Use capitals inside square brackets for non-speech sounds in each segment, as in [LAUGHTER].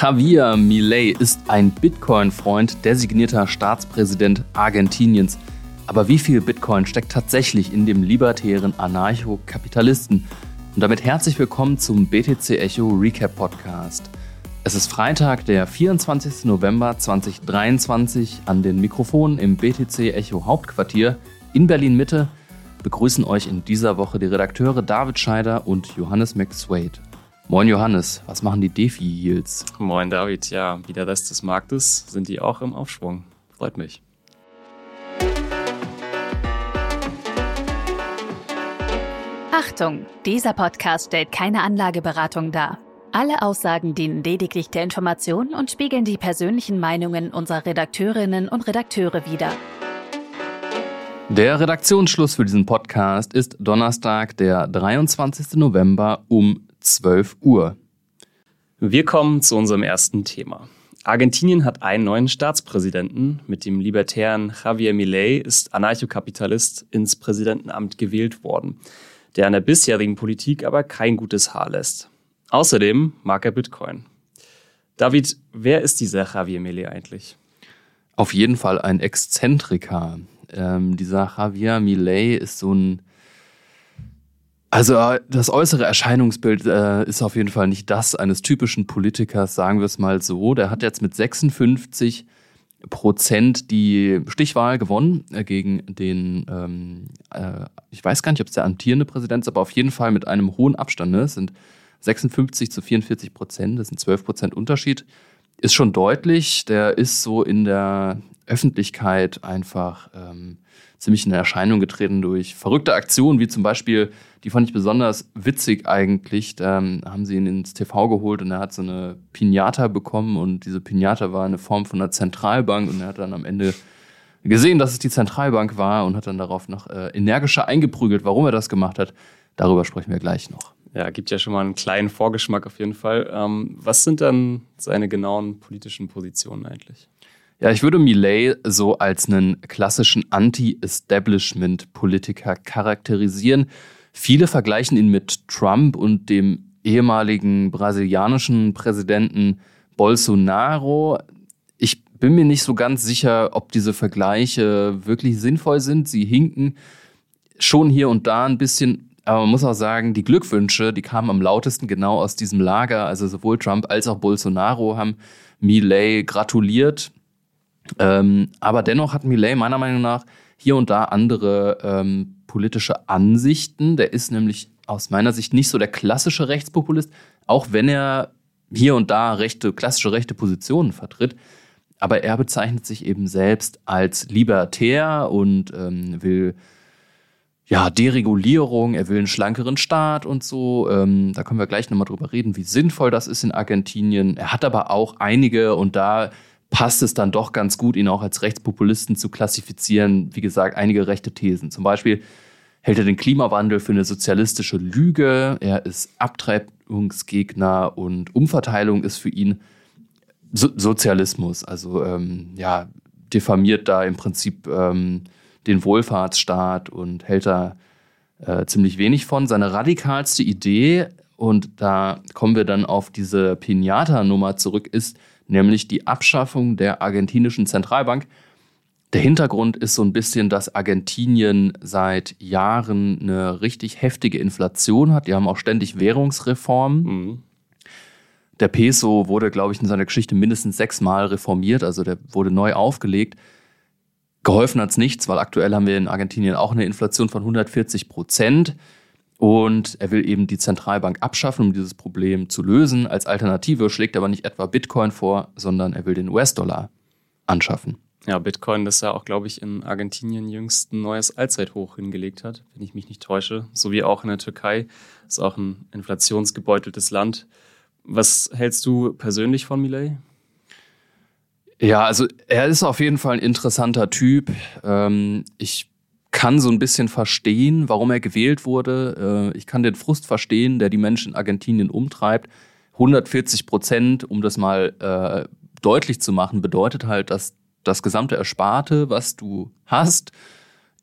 Javier Milei ist ein Bitcoin-Freund, designierter Staatspräsident Argentiniens. Aber wie viel Bitcoin steckt tatsächlich in dem libertären Anarcho-Kapitalisten? Und damit herzlich willkommen zum BTC Echo Recap Podcast. Es ist Freitag, der 24. November 2023. An den Mikrofonen im BTC Echo Hauptquartier in Berlin Mitte begrüßen euch in dieser Woche die Redakteure David Scheider und Johannes McSwade. Moin Johannes, was machen die DeFi-Yields? Moin David, ja, wie der Rest des Marktes sind die auch im Aufschwung. Freut mich. Achtung, dieser Podcast stellt keine Anlageberatung dar. Alle Aussagen dienen lediglich der Information und spiegeln die persönlichen Meinungen unserer Redakteurinnen und Redakteure wider. Der Redaktionsschluss für diesen Podcast ist Donnerstag, der 23. November um 12 Uhr. Wir kommen zu unserem ersten Thema. Argentinien hat einen neuen Staatspräsidenten. Mit dem libertären Javier Milei ist Anarchokapitalist ins Präsidentenamt gewählt worden, der an der bisherigen Politik aber kein gutes Haar lässt. Außerdem mag er Bitcoin. David, wer ist dieser Javier Milei eigentlich? Auf jeden Fall ein Exzentriker. Ähm, dieser Javier Milei ist so ein also äh, das äußere Erscheinungsbild äh, ist auf jeden Fall nicht das eines typischen Politikers, sagen wir es mal so. Der hat jetzt mit 56 Prozent die Stichwahl gewonnen äh, gegen den, ähm, äh, ich weiß gar nicht, ob es der amtierende Präsident ist, aber auf jeden Fall mit einem hohen Abstand. Ne? Es sind 56 zu 44 Prozent, das sind 12 Prozent Unterschied. Ist schon deutlich, der ist so in der Öffentlichkeit einfach ähm, ziemlich in Erscheinung getreten durch verrückte Aktionen, wie zum Beispiel, die fand ich besonders witzig eigentlich. Da haben sie ihn ins TV geholt und er hat so eine Pinata bekommen und diese Pinata war eine Form von einer Zentralbank und er hat dann am Ende gesehen, dass es die Zentralbank war und hat dann darauf noch äh, energischer eingeprügelt. Warum er das gemacht hat, darüber sprechen wir gleich noch. Ja, gibt ja schon mal einen kleinen Vorgeschmack auf jeden Fall. Ähm, was sind dann seine genauen politischen Positionen eigentlich? Ja, ich würde Millet so als einen klassischen Anti-Establishment-Politiker charakterisieren. Viele vergleichen ihn mit Trump und dem ehemaligen brasilianischen Präsidenten Bolsonaro. Ich bin mir nicht so ganz sicher, ob diese Vergleiche wirklich sinnvoll sind. Sie hinken schon hier und da ein bisschen, aber man muss auch sagen, die Glückwünsche, die kamen am lautesten genau aus diesem Lager. Also sowohl Trump als auch Bolsonaro haben Millet gratuliert. Ähm, aber dennoch hat Millet meiner Meinung nach hier und da andere ähm, politische Ansichten. Der ist nämlich aus meiner Sicht nicht so der klassische Rechtspopulist, auch wenn er hier und da rechte, klassische rechte Positionen vertritt. Aber er bezeichnet sich eben selbst als libertär und ähm, will ja, Deregulierung, er will einen schlankeren Staat und so. Ähm, da können wir gleich nochmal drüber reden, wie sinnvoll das ist in Argentinien. Er hat aber auch einige, und da passt es dann doch ganz gut, ihn auch als Rechtspopulisten zu klassifizieren. Wie gesagt, einige rechte Thesen. Zum Beispiel hält er den Klimawandel für eine sozialistische Lüge. Er ist Abtreibungsgegner und Umverteilung ist für ihn so Sozialismus. Also ähm, ja, diffamiert da im Prinzip ähm, den Wohlfahrtsstaat und hält da äh, ziemlich wenig von. Seine radikalste Idee, und da kommen wir dann auf diese Pinata-Nummer zurück, ist, nämlich die Abschaffung der argentinischen Zentralbank. Der Hintergrund ist so ein bisschen, dass Argentinien seit Jahren eine richtig heftige Inflation hat. Die haben auch ständig Währungsreformen. Mhm. Der Peso wurde, glaube ich, in seiner Geschichte mindestens sechsmal reformiert, also der wurde neu aufgelegt. Geholfen hat es nichts, weil aktuell haben wir in Argentinien auch eine Inflation von 140 Prozent. Und er will eben die Zentralbank abschaffen, um dieses Problem zu lösen. Als Alternative schlägt er aber nicht etwa Bitcoin vor, sondern er will den US-Dollar anschaffen. Ja, Bitcoin, das ja auch, glaube ich, in Argentinien jüngst ein neues Allzeithoch hingelegt hat, wenn ich mich nicht täusche. So wie auch in der Türkei. Das ist auch ein inflationsgebeuteltes Land. Was hältst du persönlich von Millet? Ja, also er ist auf jeden Fall ein interessanter Typ. Ähm, ich kann so ein bisschen verstehen, warum er gewählt wurde. Äh, ich kann den Frust verstehen, der die Menschen in Argentinien umtreibt. 140 Prozent, um das mal äh, deutlich zu machen, bedeutet halt, dass das gesamte Ersparte, was du hast,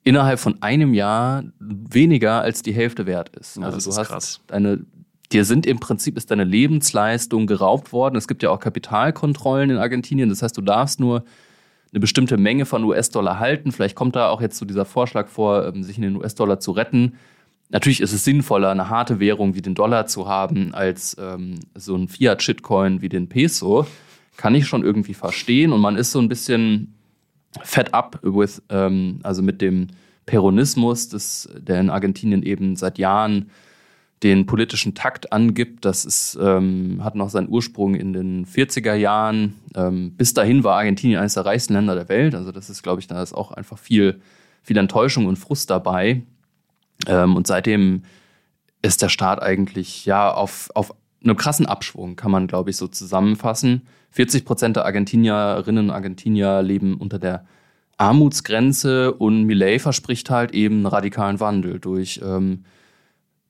innerhalb von einem Jahr weniger als die Hälfte wert ist. Ja, also du hast krass. deine dir sind im Prinzip ist deine Lebensleistung geraubt worden. Es gibt ja auch Kapitalkontrollen in Argentinien. Das heißt, du darfst nur eine bestimmte Menge von US-Dollar halten. Vielleicht kommt da auch jetzt so dieser Vorschlag vor, ähm, sich in den US-Dollar zu retten. Natürlich ist es sinnvoller, eine harte Währung wie den Dollar zu haben, als ähm, so ein Fiat-Shitcoin wie den Peso. Kann ich schon irgendwie verstehen. Und man ist so ein bisschen fed up with, ähm, also mit dem Peronismus, das, der in Argentinien eben seit Jahren den politischen Takt angibt. Das ist, ähm, hat noch seinen Ursprung in den 40er Jahren. Ähm, bis dahin war Argentinien eines der reichsten Länder der Welt. Also das ist, glaube ich, da ist auch einfach viel, viel Enttäuschung und Frust dabei. Ähm, und seitdem ist der Staat eigentlich ja auf, auf einem krassen Abschwung, kann man, glaube ich, so zusammenfassen. 40 Prozent der Argentinierinnen und Argentinier leben unter der Armutsgrenze und Millet verspricht halt eben einen radikalen Wandel durch ähm,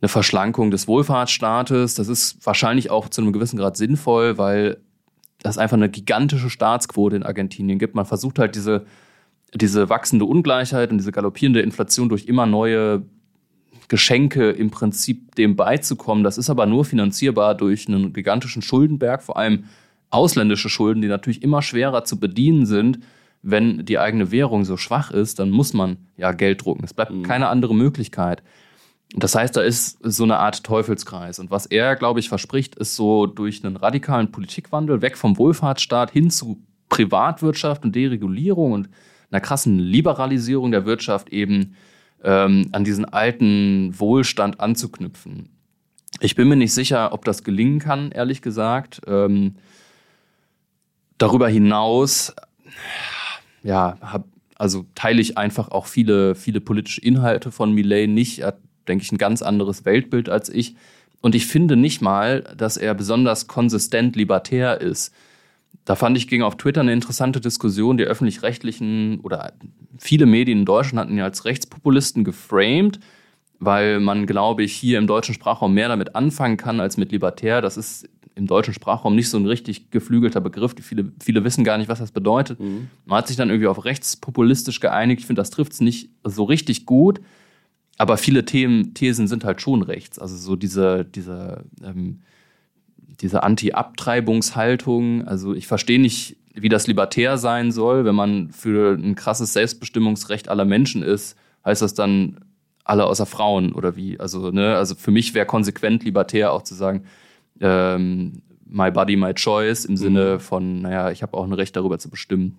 eine Verschlankung des Wohlfahrtsstaates. Das ist wahrscheinlich auch zu einem gewissen Grad sinnvoll, weil das einfach eine gigantische Staatsquote in Argentinien gibt. Man versucht halt diese, diese wachsende Ungleichheit und diese galoppierende Inflation durch immer neue Geschenke im Prinzip dem beizukommen. Das ist aber nur finanzierbar durch einen gigantischen Schuldenberg, vor allem ausländische Schulden, die natürlich immer schwerer zu bedienen sind. Wenn die eigene Währung so schwach ist, dann muss man ja Geld drucken. Es bleibt mhm. keine andere Möglichkeit. Das heißt, da ist so eine Art Teufelskreis. Und was er, glaube ich, verspricht, ist so durch einen radikalen Politikwandel weg vom Wohlfahrtsstaat hin zu Privatwirtschaft und Deregulierung und einer krassen Liberalisierung der Wirtschaft eben ähm, an diesen alten Wohlstand anzuknüpfen. Ich bin mir nicht sicher, ob das gelingen kann, ehrlich gesagt. Ähm, darüber hinaus, ja, hab, also teile ich einfach auch viele, viele politische Inhalte von Millet nicht. Er hat denke ich, ein ganz anderes Weltbild als ich. Und ich finde nicht mal, dass er besonders konsistent libertär ist. Da fand ich, ging auf Twitter eine interessante Diskussion. Die öffentlich-rechtlichen oder viele Medien in Deutschland hatten ihn als Rechtspopulisten geframed, weil man, glaube ich, hier im deutschen Sprachraum mehr damit anfangen kann als mit libertär. Das ist im deutschen Sprachraum nicht so ein richtig geflügelter Begriff. Viele, viele wissen gar nicht, was das bedeutet. Mhm. Man hat sich dann irgendwie auf rechtspopulistisch geeinigt. Ich finde, das trifft es nicht so richtig gut aber viele Themen, Thesen sind halt schon rechts. Also so diese, diese, ähm, diese Anti-Abtreibungshaltung. Also ich verstehe nicht, wie das libertär sein soll. Wenn man für ein krasses Selbstbestimmungsrecht aller Menschen ist, heißt das dann alle außer Frauen oder wie? Also, ne, also für mich wäre konsequent libertär auch zu sagen, ähm, my body, my choice, im mhm. Sinne von, naja, ich habe auch ein Recht darüber zu bestimmen,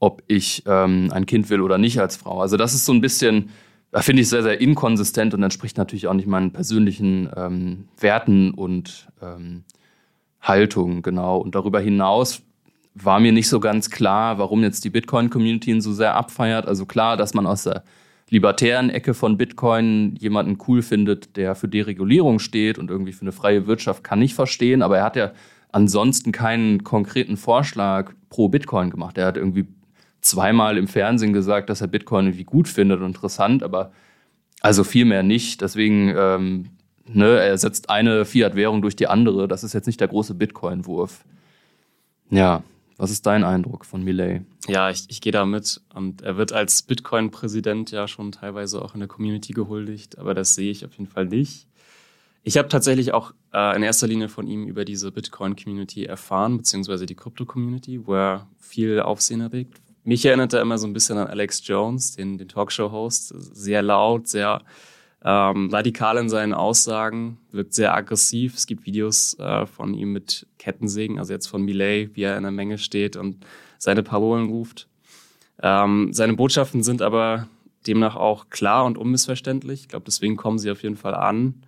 ob ich ähm, ein Kind will oder nicht als Frau. Also das ist so ein bisschen finde ich sehr, sehr inkonsistent und entspricht natürlich auch nicht meinen persönlichen ähm, Werten und ähm, Haltungen, genau. Und darüber hinaus war mir nicht so ganz klar, warum jetzt die Bitcoin-Community ihn so sehr abfeiert. Also klar, dass man aus der libertären Ecke von Bitcoin jemanden cool findet, der für Deregulierung steht und irgendwie für eine freie Wirtschaft, kann ich verstehen. Aber er hat ja ansonsten keinen konkreten Vorschlag pro Bitcoin gemacht. Er hat irgendwie zweimal im Fernsehen gesagt, dass er Bitcoin irgendwie gut findet und interessant, aber also viel mehr nicht. Deswegen, ähm, ne, er setzt eine Fiat-Währung durch die andere. Das ist jetzt nicht der große Bitcoin-Wurf. Ja, was ist dein Eindruck von Millet? Ja, ich, ich gehe da mit. Und er wird als Bitcoin-Präsident ja schon teilweise auch in der Community gehuldigt, aber das sehe ich auf jeden Fall nicht. Ich habe tatsächlich auch äh, in erster Linie von ihm über diese Bitcoin-Community erfahren, beziehungsweise die Krypto-Community, wo er viel Aufsehen erregt, mich erinnert er immer so ein bisschen an Alex Jones, den, den Talkshow-Host. Sehr laut, sehr ähm, radikal in seinen Aussagen, wirkt sehr aggressiv. Es gibt Videos äh, von ihm mit Kettensägen, also jetzt von Millet, wie er in der Menge steht und seine Parolen ruft. Ähm, seine Botschaften sind aber demnach auch klar und unmissverständlich. Ich glaube, deswegen kommen sie auf jeden Fall an.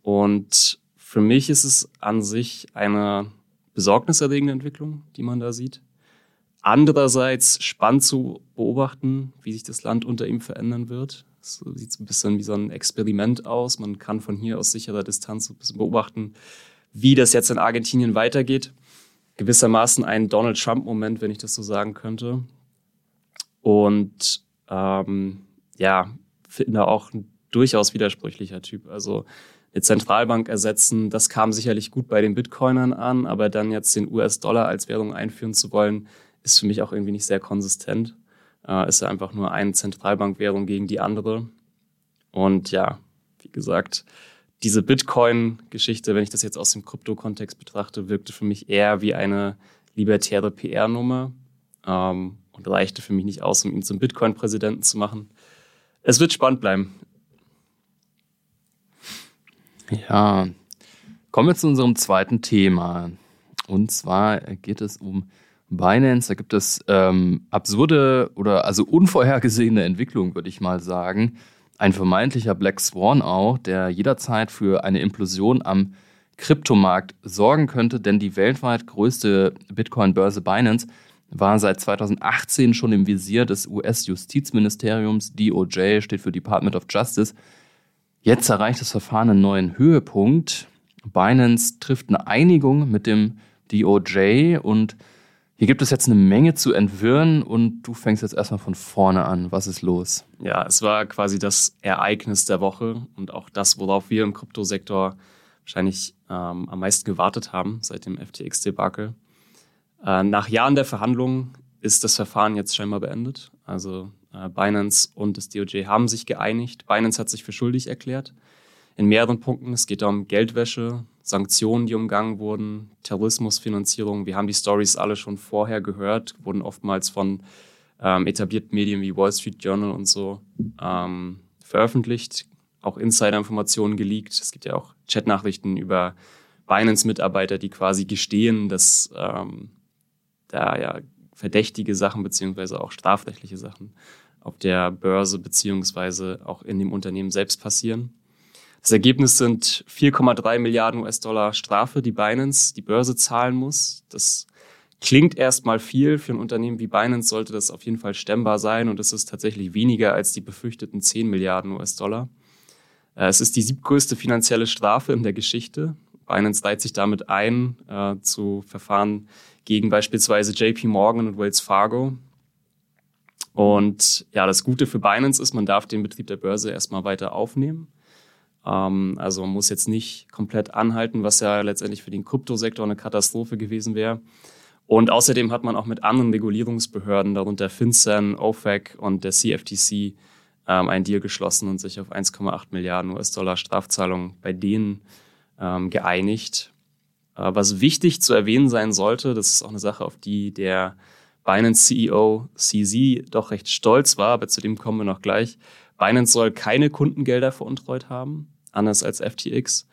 Und für mich ist es an sich eine besorgniserregende Entwicklung, die man da sieht. Andererseits spannend zu beobachten, wie sich das Land unter ihm verändern wird. Es sieht ein bisschen wie so ein Experiment aus. Man kann von hier aus sicherer Distanz ein bisschen beobachten, wie das jetzt in Argentinien weitergeht. Gewissermaßen ein Donald Trump-Moment, wenn ich das so sagen könnte. Und ähm, ja, finde auch ein durchaus widersprüchlicher Typ. Also eine Zentralbank ersetzen, das kam sicherlich gut bei den Bitcoinern an, aber dann jetzt den US-Dollar als Währung einführen zu wollen, ist für mich auch irgendwie nicht sehr konsistent. Äh, ist ja einfach nur eine Zentralbankwährung gegen die andere. Und ja, wie gesagt, diese Bitcoin-Geschichte, wenn ich das jetzt aus dem Krypto-Kontext betrachte, wirkte für mich eher wie eine libertäre PR-Nummer ähm, und reichte für mich nicht aus, um ihn zum Bitcoin-Präsidenten zu machen. Es wird spannend bleiben. Ja, kommen wir zu unserem zweiten Thema. Und zwar geht es um Binance. Da gibt es ähm, absurde oder also unvorhergesehene Entwicklungen, würde ich mal sagen. Ein vermeintlicher Black Swan auch, der jederzeit für eine Implosion am Kryptomarkt sorgen könnte, denn die weltweit größte Bitcoin-Börse Binance war seit 2018 schon im Visier des US-Justizministeriums. DOJ steht für Department of Justice. Jetzt erreicht das Verfahren einen neuen Höhepunkt. Binance trifft eine Einigung mit dem DOJ und hier gibt es jetzt eine Menge zu entwirren und du fängst jetzt erstmal von vorne an. Was ist los? Ja, es war quasi das Ereignis der Woche und auch das, worauf wir im Kryptosektor wahrscheinlich ähm, am meisten gewartet haben seit dem FTX-Debakel. Äh, nach Jahren der Verhandlungen ist das Verfahren jetzt scheinbar beendet. Also äh, Binance und das DOJ haben sich geeinigt. Binance hat sich für schuldig erklärt in mehreren Punkten. Es geht um Geldwäsche, Sanktionen, die umgangen wurden, Terrorismusfinanzierung. Wir haben die Stories alle schon vorher gehört, wurden oftmals von ähm, etablierten Medien wie Wall Street Journal und so ähm, veröffentlicht, auch Insider-Informationen geleakt. Es gibt ja auch Chatnachrichten über Binance-Mitarbeiter, die quasi gestehen, dass ähm, da ja verdächtige Sachen beziehungsweise auch strafrechtliche Sachen auf der Börse beziehungsweise auch in dem Unternehmen selbst passieren. Das Ergebnis sind 4,3 Milliarden US-Dollar Strafe, die Binance, die Börse zahlen muss. Das klingt erstmal viel. Für ein Unternehmen wie Binance sollte das auf jeden Fall stemmbar sein und es ist tatsächlich weniger als die befürchteten 10 Milliarden US-Dollar. Äh, es ist die siebtgrößte finanzielle Strafe in der Geschichte. Binance leiht sich damit ein äh, zu Verfahren gegen beispielsweise JP Morgan und Wells Fargo. Und ja, das Gute für Binance ist, man darf den Betrieb der Börse erstmal weiter aufnehmen. Ähm, also man muss jetzt nicht komplett anhalten, was ja letztendlich für den Kryptosektor eine Katastrophe gewesen wäre. Und außerdem hat man auch mit anderen Regulierungsbehörden, darunter FinCEN, OFAC und der CFTC, ähm, einen Deal geschlossen und sich auf 1,8 Milliarden US-Dollar Strafzahlungen bei denen ähm, geeinigt. Äh, was wichtig zu erwähnen sein sollte, das ist auch eine Sache, auf die der Binance CEO CZ doch recht stolz war, aber zu dem kommen wir noch gleich. Binance soll keine Kundengelder veruntreut haben anders als FTX.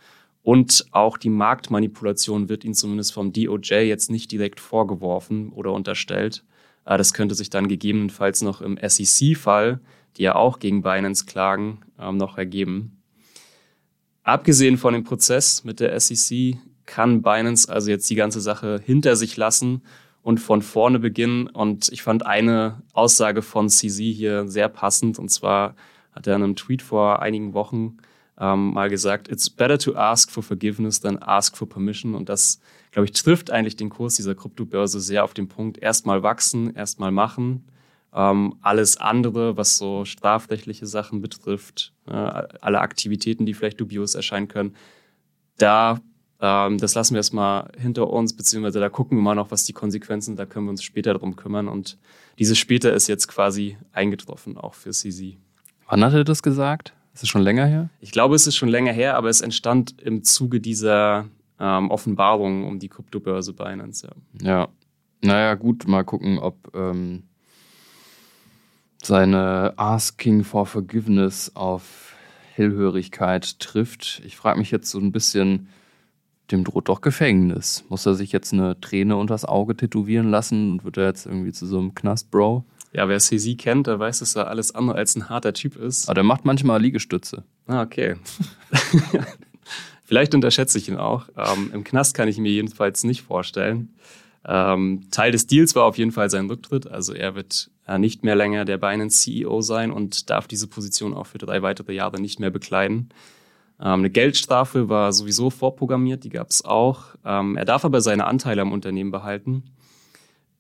Und auch die Marktmanipulation wird ihnen zumindest vom DOJ jetzt nicht direkt vorgeworfen oder unterstellt. Äh, das könnte sich dann gegebenenfalls noch im SEC-Fall, die ja auch gegen Binance klagen, ähm, noch ergeben. Abgesehen von dem Prozess mit der SEC kann Binance also jetzt die ganze Sache hinter sich lassen und von vorne beginnen. Und ich fand eine Aussage von CZ hier sehr passend. Und zwar hat er in einem Tweet vor einigen Wochen ähm, mal gesagt, it's better to ask for forgiveness than ask for permission. Und das, glaube ich, trifft eigentlich den Kurs dieser Kryptobörse sehr auf den Punkt, erstmal wachsen, erstmal machen. Ähm, alles andere, was so strafrechtliche Sachen betrifft, äh, alle Aktivitäten, die vielleicht dubios erscheinen können, da ähm, das lassen wir erstmal hinter uns, beziehungsweise da gucken wir mal noch, was die Konsequenzen, da können wir uns später darum kümmern. Und dieses später ist jetzt quasi eingetroffen, auch für CZ. Wann hat er das gesagt? Ist es schon länger her? Ich glaube, es ist schon länger her, aber es entstand im Zuge dieser ähm, Offenbarung um die Kryptobörse Binance. Ja. ja. Naja, gut, mal gucken, ob ähm, seine Asking for Forgiveness auf Hellhörigkeit trifft. Ich frage mich jetzt so ein bisschen, dem droht doch Gefängnis. Muss er sich jetzt eine Träne unters Auge tätowieren lassen und wird er jetzt irgendwie zu so einem Knast-Bro? Ja, wer CZ kennt, der weiß, dass er alles andere als ein harter Typ ist. Aber der macht manchmal Liegestütze. Ah, okay. [LAUGHS] Vielleicht unterschätze ich ihn auch. Ähm, Im Knast kann ich mir jedenfalls nicht vorstellen. Ähm, Teil des Deals war auf jeden Fall sein Rücktritt. Also er wird äh, nicht mehr länger der Binance CEO sein und darf diese Position auch für drei weitere Jahre nicht mehr bekleiden. Ähm, eine Geldstrafe war sowieso vorprogrammiert, die gab es auch. Ähm, er darf aber seine Anteile am Unternehmen behalten.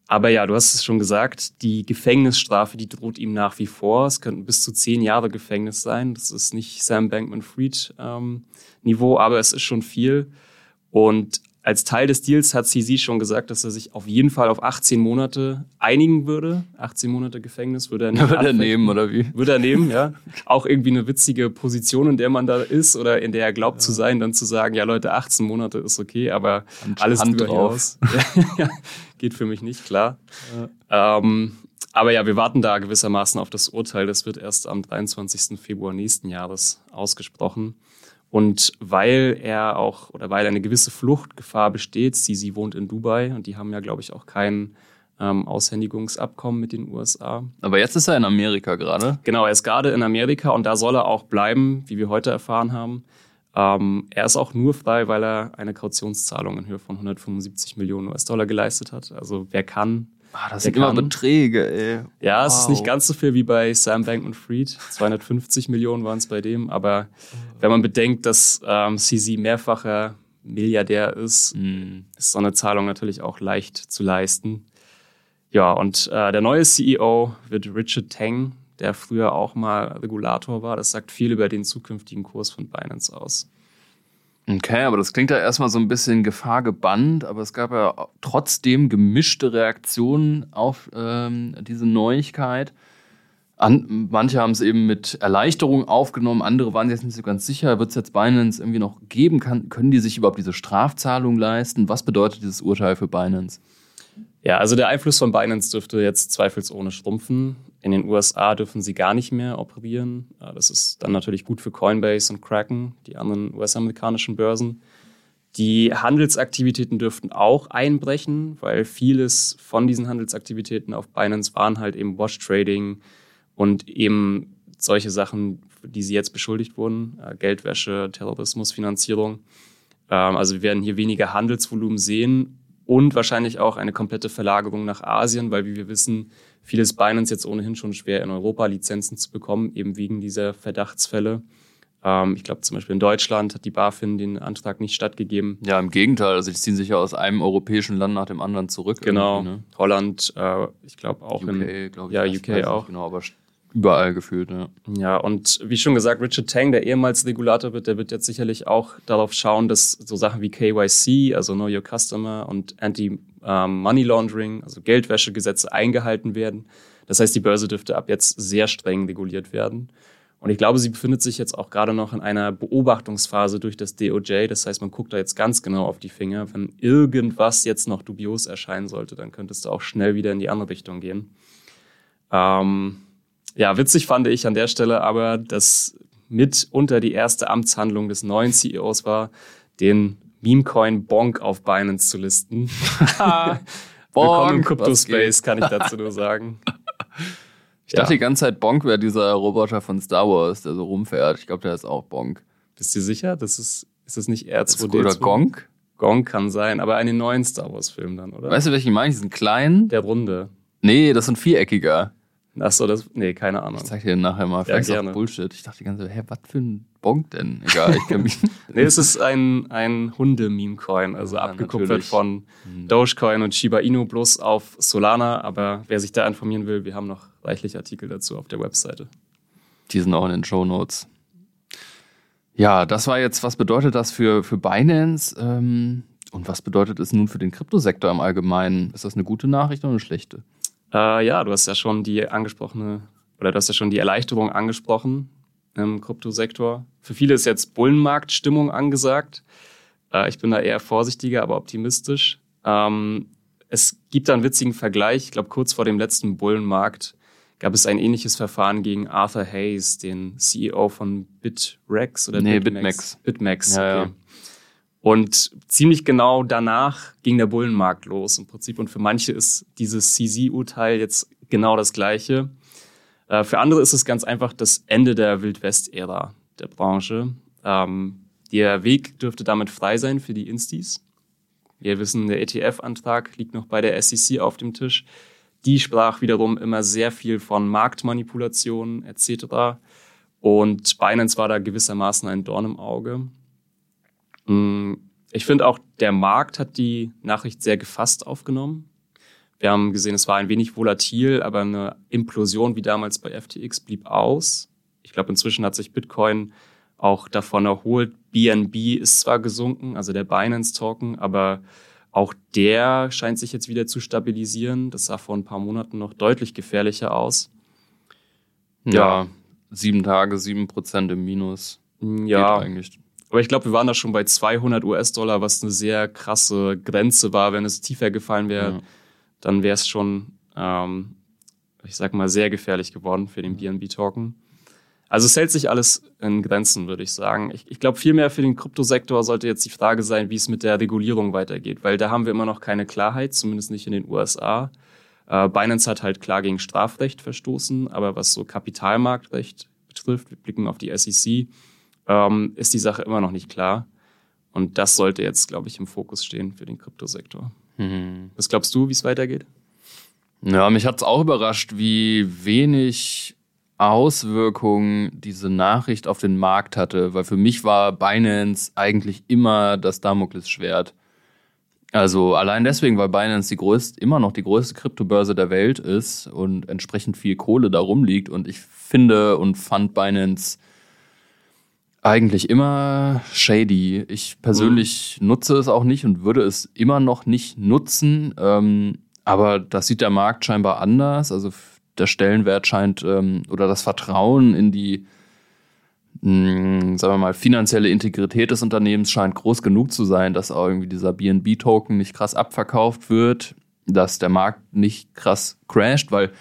Aber ja, du hast es schon gesagt, die Gefängnisstrafe, die droht ihm nach wie vor. Es könnten bis zu zehn Jahre Gefängnis sein. Das ist nicht Sam Bankman-Fried ähm, Niveau, aber es ist schon viel. Und als Teil des Deals hat CZ schon gesagt, dass er sich auf jeden Fall auf 18 Monate einigen würde. 18 Monate Gefängnis würde er nicht. Würde er nehmen, oder wie? Würde er nehmen, ja. [LAUGHS] Auch irgendwie eine witzige Position, in der man da ist oder in der er glaubt ja. zu sein, dann zu sagen, ja Leute, 18 Monate ist okay, aber Hand, alles Hand drüber drauf. [LAUGHS] ja, geht für mich nicht, klar. Ja. Ähm, aber ja, wir warten da gewissermaßen auf das Urteil. Das wird erst am 23. Februar nächsten Jahres ausgesprochen. Und weil er auch oder weil eine gewisse Fluchtgefahr besteht, sie, sie wohnt in Dubai und die haben ja, glaube ich, auch kein ähm, Aushändigungsabkommen mit den USA. Aber jetzt ist er in Amerika gerade. Genau, er ist gerade in Amerika und da soll er auch bleiben, wie wir heute erfahren haben. Ähm, er ist auch nur frei, weil er eine Kautionszahlung in Höhe von 175 Millionen US-Dollar geleistet hat. Also wer kann, Ah, das sind immer Beträge, ey. Ja, wow. es ist nicht ganz so viel wie bei Sam Bankman-Fried. 250 Millionen waren es bei dem. Aber wenn man bedenkt, dass ähm, CZ mehrfacher Milliardär ist, mm. ist so eine Zahlung natürlich auch leicht zu leisten. Ja, und äh, der neue CEO wird Richard Tang, der früher auch mal Regulator war. Das sagt viel über den zukünftigen Kurs von Binance aus. Okay, aber das klingt ja erstmal so ein bisschen gefahrgebannt, aber es gab ja trotzdem gemischte Reaktionen auf ähm, diese Neuigkeit. An, manche haben es eben mit Erleichterung aufgenommen, andere waren jetzt nicht so ganz sicher, wird es jetzt Binance irgendwie noch geben? Kann, können die sich überhaupt diese Strafzahlung leisten? Was bedeutet dieses Urteil für Binance? Ja, also der Einfluss von Binance dürfte jetzt zweifelsohne schrumpfen. In den USA dürfen sie gar nicht mehr operieren. Das ist dann natürlich gut für Coinbase und Kraken, die anderen US-amerikanischen Börsen. Die Handelsaktivitäten dürften auch einbrechen, weil vieles von diesen Handelsaktivitäten auf Binance waren halt eben Wash Trading und eben solche Sachen, die sie jetzt beschuldigt wurden, Geldwäsche, Terrorismusfinanzierung. Ähm, also wir werden hier weniger Handelsvolumen sehen und wahrscheinlich auch eine komplette Verlagerung nach Asien, weil wie wir wissen, vieles Binance jetzt ohnehin schon schwer in Europa Lizenzen zu bekommen, eben wegen dieser Verdachtsfälle. Ähm, ich glaube zum Beispiel in Deutschland hat die BaFin den Antrag nicht stattgegeben. Ja, im Gegenteil. Also die ziehen sich ja aus einem europäischen Land nach dem anderen zurück. Genau. Ne? Holland, äh, ich glaube auch UK, in glaub ich, ja UK auch. Genau, aber Überall gefühlt, ja. Ja, und wie schon gesagt, Richard Tang, der ehemals Regulator wird, der wird jetzt sicherlich auch darauf schauen, dass so Sachen wie KYC, also Know Your Customer und Anti-Money Laundering, also Geldwäschegesetze eingehalten werden. Das heißt, die Börse dürfte ab jetzt sehr streng reguliert werden. Und ich glaube, sie befindet sich jetzt auch gerade noch in einer Beobachtungsphase durch das DOJ. Das heißt, man guckt da jetzt ganz genau auf die Finger. Wenn irgendwas jetzt noch dubios erscheinen sollte, dann könntest du auch schnell wieder in die andere Richtung gehen. Ähm, ja, witzig fand ich an der Stelle aber, dass mitunter die erste Amtshandlung des neuen CEOs war, den Memecoin Bonk auf Binance zu listen. [LAUGHS] Willkommen im Crypto-Space, kann ich dazu nur sagen. [LAUGHS] Ich dachte ja. die ganze Zeit, Bonk wäre dieser Roboter von Star Wars, der so rumfährt. Ich glaube, der ist auch Bonk. Bist du sicher? Das ist, ist das nicht R2D2? Oder Gonk? Gonk kann sein, aber einen neuen Star Wars-Film dann, oder? Weißt du, welchen ich meine? Diesen kleinen? Der runde. Nee, das ist ein viereckiger. Ach so, das, nee, keine Ahnung. Ich zeig dir nachher mal. Vielleicht ja, gerne. Bullshit. Ich dachte die ganze Zeit, hä, was für ein Bonk denn? Egal, ich kenn mich. [LAUGHS] nee, es ist ein, ein Hunde-Meme-Coin, also ja, natürlich. von hm. Dogecoin und Shiba Inu bloß auf Solana. Aber wer sich da informieren will, wir haben noch reichlich Artikel dazu auf der Webseite. Die sind auch in den Show Notes. Ja, das war jetzt, was bedeutet das für, für Binance? Ähm, und was bedeutet es nun für den Kryptosektor im Allgemeinen? Ist das eine gute Nachricht oder eine schlechte? Äh, ja, du hast ja schon die angesprochene, oder du hast ja schon die Erleichterung angesprochen im Kryptosektor. Für viele ist jetzt Bullenmarktstimmung angesagt. Äh, ich bin da eher vorsichtiger, aber optimistisch. Ähm, es gibt da einen witzigen Vergleich. Ich glaube, kurz vor dem letzten Bullenmarkt gab es ein ähnliches Verfahren gegen Arthur Hayes, den CEO von Bitrex oder nee, Bitmax. Bitmax, ja, okay. Ja. Und ziemlich genau danach ging der Bullenmarkt los im Prinzip. Und für manche ist dieses CZ-Urteil jetzt genau das Gleiche. Äh, für andere ist es ganz einfach das Ende der Wildwest-Ära der Branche. Ähm, der Weg dürfte damit frei sein für die Instis. Wir wissen, der ETF-Antrag liegt noch bei der SEC auf dem Tisch. Die sprach wiederum immer sehr viel von Marktmanipulationen etc. Und Binance war da gewissermaßen ein Dorn im Auge. Mm, ich finde auch, der Markt hat die Nachricht sehr gefasst aufgenommen. Wir haben gesehen, es war ein wenig volatil, aber eine Implosion wie damals bei FTX blieb aus. Ich glaube, inzwischen hat sich Bitcoin auch davon erholt. BNB ist zwar gesunken, also der Binance Token, aber auch der scheint sich jetzt wieder zu stabilisieren. Das sah vor ein paar Monaten noch deutlich gefährlicher aus. Ja, ja sieben Tage, sieben Prozent im Minus. Ja, eigentlich. Aber ich glaube, wir waren da schon bei 200 US-Dollar, was eine sehr krasse Grenze war. Wenn es tiefer gefallen wäre, ja. dann wäre es schon, ähm, ich sag mal, sehr gefährlich geworden für den BNB-Token. Also es hält sich alles in Grenzen, würde ich sagen. Ich, ich glaube, vielmehr für den Kryptosektor sollte jetzt die Frage sein, wie es mit der Regulierung weitergeht, weil da haben wir immer noch keine Klarheit, zumindest nicht in den USA. Äh, Binance hat halt klar gegen Strafrecht verstoßen, aber was so Kapitalmarktrecht betrifft, wir blicken auf die SEC, ähm, ist die Sache immer noch nicht klar. Und das sollte jetzt, glaube ich, im Fokus stehen für den Kryptosektor. Mhm. Was glaubst du, wie es weitergeht? Ja, mich hat es auch überrascht, wie wenig Auswirkungen diese Nachricht auf den Markt hatte, weil für mich war Binance eigentlich immer das Damoklesschwert. Also allein deswegen, weil Binance die größte, immer noch die größte Kryptobörse der Welt ist und entsprechend viel Kohle da rumliegt. Und ich finde und fand Binance eigentlich immer shady. Ich persönlich mhm. nutze es auch nicht und würde es immer noch nicht nutzen. Ähm, aber das sieht der Markt scheinbar anders. Also der Stellenwert scheint ähm, oder das Vertrauen in die, mh, hm, sagen wir mal, finanzielle Integrität des Unternehmens scheint groß genug zu sein, dass auch irgendwie dieser BNB-Token nicht krass abverkauft wird, dass der Markt nicht krass crasht, weil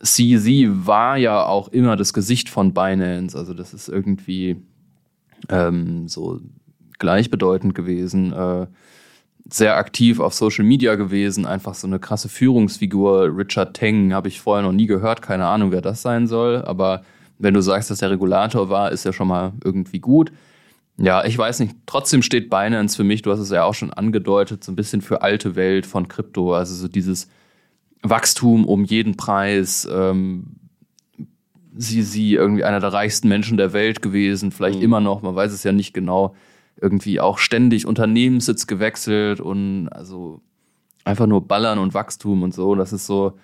CZ war ja auch immer das Gesicht von Binance. Also das ist irgendwie ähm, so gleichbedeutend gewesen. Äh, sehr aktiv auf Social Media gewesen, einfach so eine krasse Führungsfigur. Richard Teng habe ich vorher noch nie gehört, keine Ahnung, wer das sein soll, aber wenn du sagst, dass der Regulator war, ist ja schon mal irgendwie gut. Ja, ich weiß nicht. Trotzdem steht Binance für mich, du hast es ja auch schon angedeutet, so ein bisschen für alte Welt von Krypto. Also so dieses Wachstum um jeden Preis. Ähm, sie, sie irgendwie einer der reichsten Menschen der Welt gewesen, vielleicht mhm. immer noch, man weiß es ja nicht genau irgendwie auch ständig Unternehmenssitz gewechselt und also einfach nur Ballern und Wachstum und so. Das ist so,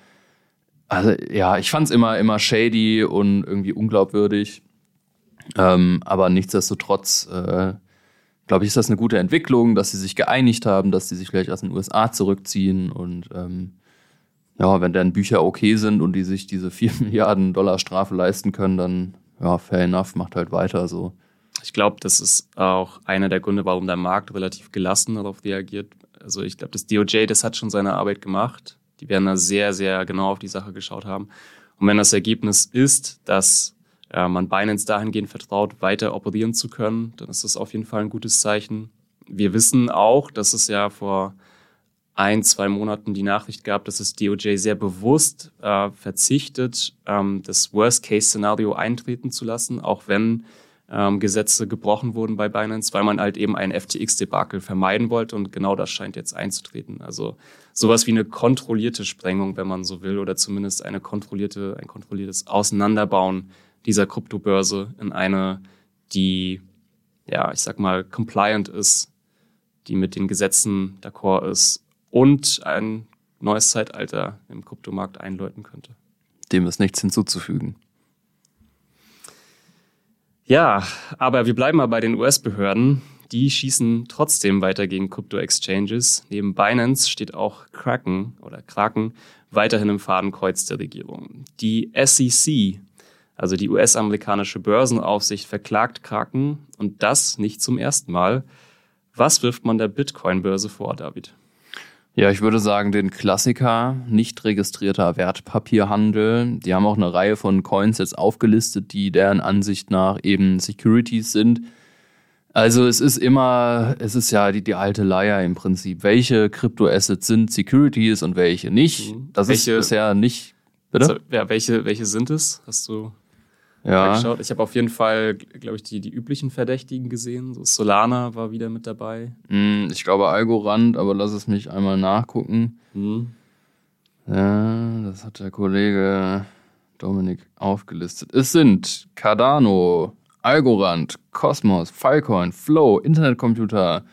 also ja, ich fand es immer, immer shady und irgendwie unglaubwürdig. Ähm, aber nichtsdestotrotz, äh, glaube ich, ist das eine gute Entwicklung, dass sie sich geeinigt haben, dass sie sich vielleicht aus den USA zurückziehen und ähm, ja, wenn deren Bücher okay sind und die sich diese 4 [LAUGHS] Milliarden Dollar Strafe leisten können, dann ja, fair enough, macht halt weiter so. Ich glaube, das ist auch einer der Gründe, warum der Markt relativ gelassen darauf reagiert. Also ich glaube, das DOJ, das hat schon seine Arbeit gemacht. Die werden da sehr, sehr genau auf die Sache geschaut haben. Und wenn das Ergebnis ist, dass äh, man Binance dahingehend vertraut, weiter operieren zu können, dann ist das auf jeden Fall ein gutes Zeichen. Wir wissen auch, dass es ja vor ein, zwei Monaten die Nachricht gab, dass das DOJ sehr bewusst äh, verzichtet, ähm, das Worst-Case-Szenario eintreten zu lassen, auch wenn ähm, Gesetze gebrochen wurden bei Binance, weil man halt eben ein FTX-Debakel vermeiden wollte und genau das scheint jetzt einzutreten. Also sowas wie eine kontrollierte Sprengung, wenn man so will, oder zumindest eine kontrollierte, ein kontrolliertes Auseinanderbauen dieser Kryptobörse in eine, die, ja, ich sag mal, compliant ist, die mit den Gesetzen d'accord ist und ein neues Zeitalter im Kryptomarkt einläuten könnte. Dem ist nichts hinzuzufügen. Ja, aber wir bleiben mal bei den US-Behörden. Die schießen trotzdem weiter gegen Krypto-Exchanges. Neben Binance steht auch Kraken oder Kraken weiterhin im Fadenkreuz der Regierung. Die SEC, also die US-amerikanische Börsenaufsicht, verklagt Kraken und das nicht zum ersten Mal. Was wirft man der Bitcoin-Börse vor, David? Ja, ich würde sagen, den Klassiker, nicht registrierter Wertpapierhandel. Die haben auch eine Reihe von Coins jetzt aufgelistet, die deren Ansicht nach eben Securities sind. Also es ist immer, es ist ja die, die alte Leier im Prinzip. Welche Kryptoassets sind Securities und welche nicht? Mhm. Das welche, ist bisher nicht. Bitte? Ja, welche, welche sind es? Hast du ja. geschaut. Ich habe auf jeden Fall, glaube ich, die, die üblichen Verdächtigen gesehen. So Solana war wieder mit dabei. Mm, ich glaube Algorand, aber lass es mich einmal nachgucken. Mhm. Ja, das hat der Kollege Dominik aufgelistet. Es sind Cardano, Algorand, Cosmos, Filecoin, Flow, Internetcomputer,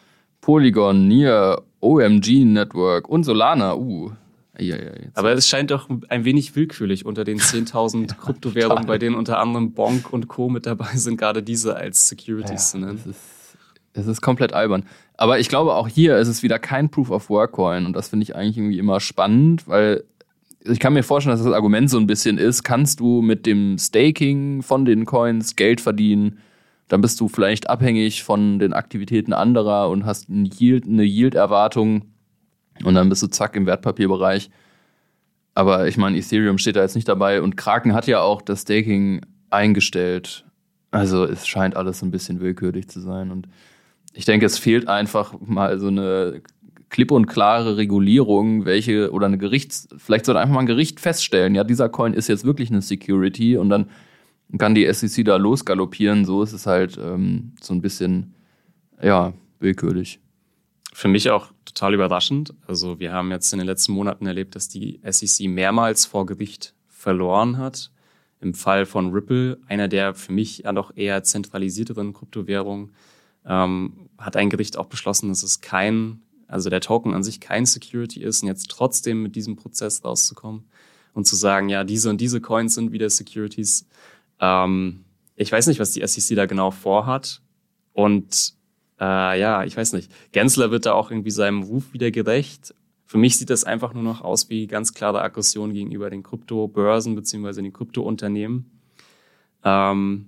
Polygon, Nier, OMG Network und Solana. Uh, Ja, ja, Aber es scheint doch ein wenig willkürlich unter den 10.000 [LAUGHS] ja, Kryptowährungen, bei denen unter anderem Bonk und Co. mit dabei sind, gerade diese als Securities zu nennen. Es ist, es ist komplett albern. Aber ich glaube, auch hier ist es wieder kein Proof of Work Coin und das finde ich eigentlich irgendwie immer spannend, weil ich kann mir vorstellen, dass das Argument so ein bisschen ist, kannst du mit dem Staking von den Coins Geld verdienen, dann bist du vielleicht abhängig von den Aktivitäten anderer und hast eine Yield-Erwartung und dann bist du zack im Wertpapierbereich. Aber ich meine, Ethereum steht da jetzt nicht dabei und Kraken hat ja auch das Staking eingestellt. Also es scheint alles ein bisschen willkürlich zu sein und ich denke, es fehlt einfach mal so eine klipp und klare Regulierung, welche oder eine Gerichts, vielleicht sollte einfach mal ein Gericht feststellen, ja, dieser Coin ist jetzt wirklich eine Security und dann kann die SEC da losgaloppieren. So ist es halt ähm, so ein bisschen, ja, willkürlich. Für mich auch total überraschend. Also wir haben jetzt in den letzten Monaten erlebt, dass die SEC mehrmals vor Gericht verloren hat. Im Fall von Ripple, einer der für mich ja noch eher zentralisierteren Kryptowährungen, ähm, hat ein Gericht auch beschlossen, dass es kein, also der Token an sich kein Security ist und jetzt trotzdem mit diesem Prozess rauszukommen und zu sagen, ja, diese und diese Coins sind wieder Securities. Ähm, ich weiß nicht, was die SEC da genau vorhat. Und äh, ja, ich weiß nicht. Gensler wird da auch irgendwie seinem Ruf wieder gerecht. Für mich sieht das einfach nur noch aus wie ganz klare Aggression gegenüber den Kryptobörsen beziehungsweise den Kryptounternehmen. Ähm,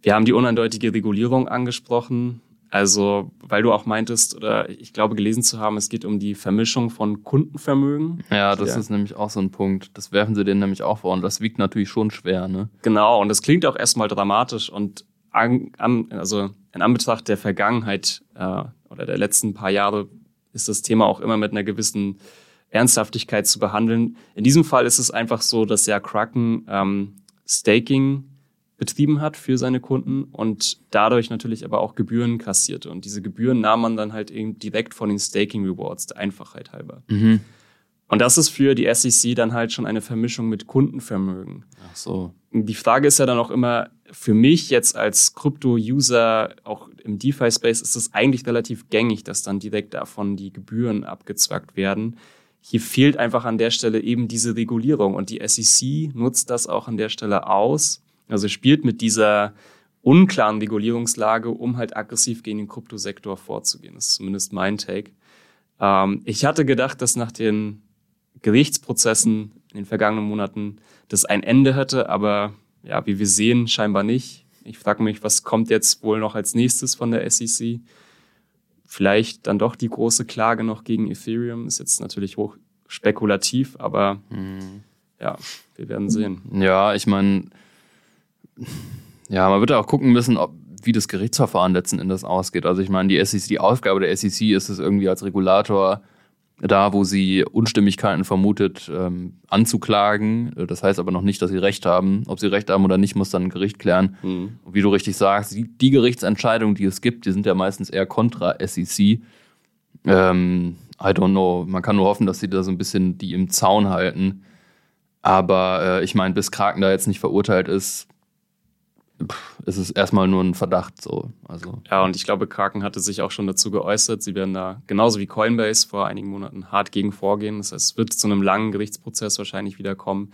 wir haben die uneindeutige Regulierung angesprochen. Also, weil du auch meintest, oder ich glaube gelesen zu haben, es geht um die Vermischung von Kundenvermögen. Ja, das ja. ist nämlich auch so ein Punkt. Das werfen sie denen nämlich auch vor und das wiegt natürlich schon schwer, ne? Genau, und das klingt auch erstmal dramatisch und an, an, also in Anbetracht der Vergangenheit äh, oder der letzten paar Jahre ist das Thema auch immer mit einer gewissen Ernsthaftigkeit zu behandeln. In diesem Fall ist es einfach so, dass ja Kraken ähm, Staking betrieben hat für seine Kunden und dadurch natürlich aber auch Gebühren kassierte. Und diese Gebühren nahm man dann halt eben direkt von den Staking Rewards, der Einfachheit halber. Mhm. Und das ist für die SEC dann halt schon eine Vermischung mit Kundenvermögen. Ach so. Die Frage ist ja dann auch immer, für mich jetzt als Krypto-User, auch im DeFi-Space, ist es eigentlich relativ gängig, dass dann direkt davon die Gebühren abgezwackt werden. Hier fehlt einfach an der Stelle eben diese Regulierung und die SEC nutzt das auch an der Stelle aus also spielt mit dieser unklaren Regulierungslage, um halt aggressiv gegen den Kryptosektor vorzugehen. Das ist zumindest mein Take. Ähm, ich hatte gedacht, dass nach den Gerichtsprozessen in den vergangenen Monaten das ein Ende hätte, aber ja, wie wir sehen, scheinbar nicht. Ich frage mich, was kommt jetzt wohl noch als nächstes von der SEC? Vielleicht dann doch die große Klage noch gegen Ethereum. Ist jetzt natürlich hoch spekulativ, aber mhm. ja, wir werden sehen. Ja, ich meine, ja, man wird ja auch gucken müssen, ob, wie das Gerichtsverfahren letzten Endes ausgeht. Also ich meine, die SEC, die Aufgabe der SEC ist es irgendwie als Regulator da, wo sie Unstimmigkeiten vermutet, ähm, anzuklagen. Das heißt aber noch nicht, dass sie Recht haben. Ob sie Recht haben oder nicht, muss dann ein Gericht klären. Mhm. Und wie du richtig sagst, die, die, Gerichtsentscheidungen, die es gibt, die sind ja meistens eher kontra SEC. Ähm, I don't know. Man kann nur hoffen, dass sie da so ein bisschen die im Zaun halten. Aber äh, ich meine, bis Kraken da jetzt nicht verurteilt ist, es ist erstmal nur ein Verdacht so. Also. Ja, und ich glaube, Kraken hatte sich auch schon dazu geäußert. Sie werden da genauso wie Coinbase vor einigen Monaten hart gegen vorgehen. Das heißt, es wird zu einem langen Gerichtsprozess wahrscheinlich wieder kommen.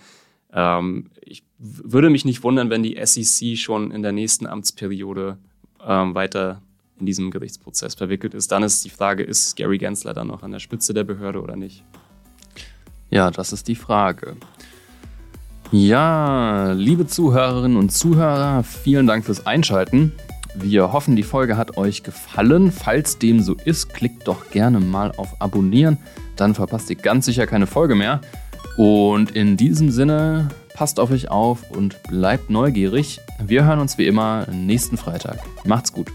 Ähm, ich würde mich nicht wundern, wenn die SEC schon in der nächsten Amtsperiode ähm, weiter in diesem Gerichtsprozess verwickelt ist. Dann ist die Frage, ist Gary Gensler dann noch an der Spitze der Behörde oder nicht? Ja, das ist die Frage. Ja, liebe Zuhörerinnen und Zuhörer, vielen Dank fürs Einschalten. Wir hoffen, die Folge hat euch gefallen. Falls dem so ist, klickt doch gerne mal auf Abonnieren, dann verpasst ihr ganz sicher keine Folge mehr. Und in diesem Sinne, passt auf euch auf und bleibt neugierig. Wir hören uns wie immer nächsten Freitag. Macht's gut.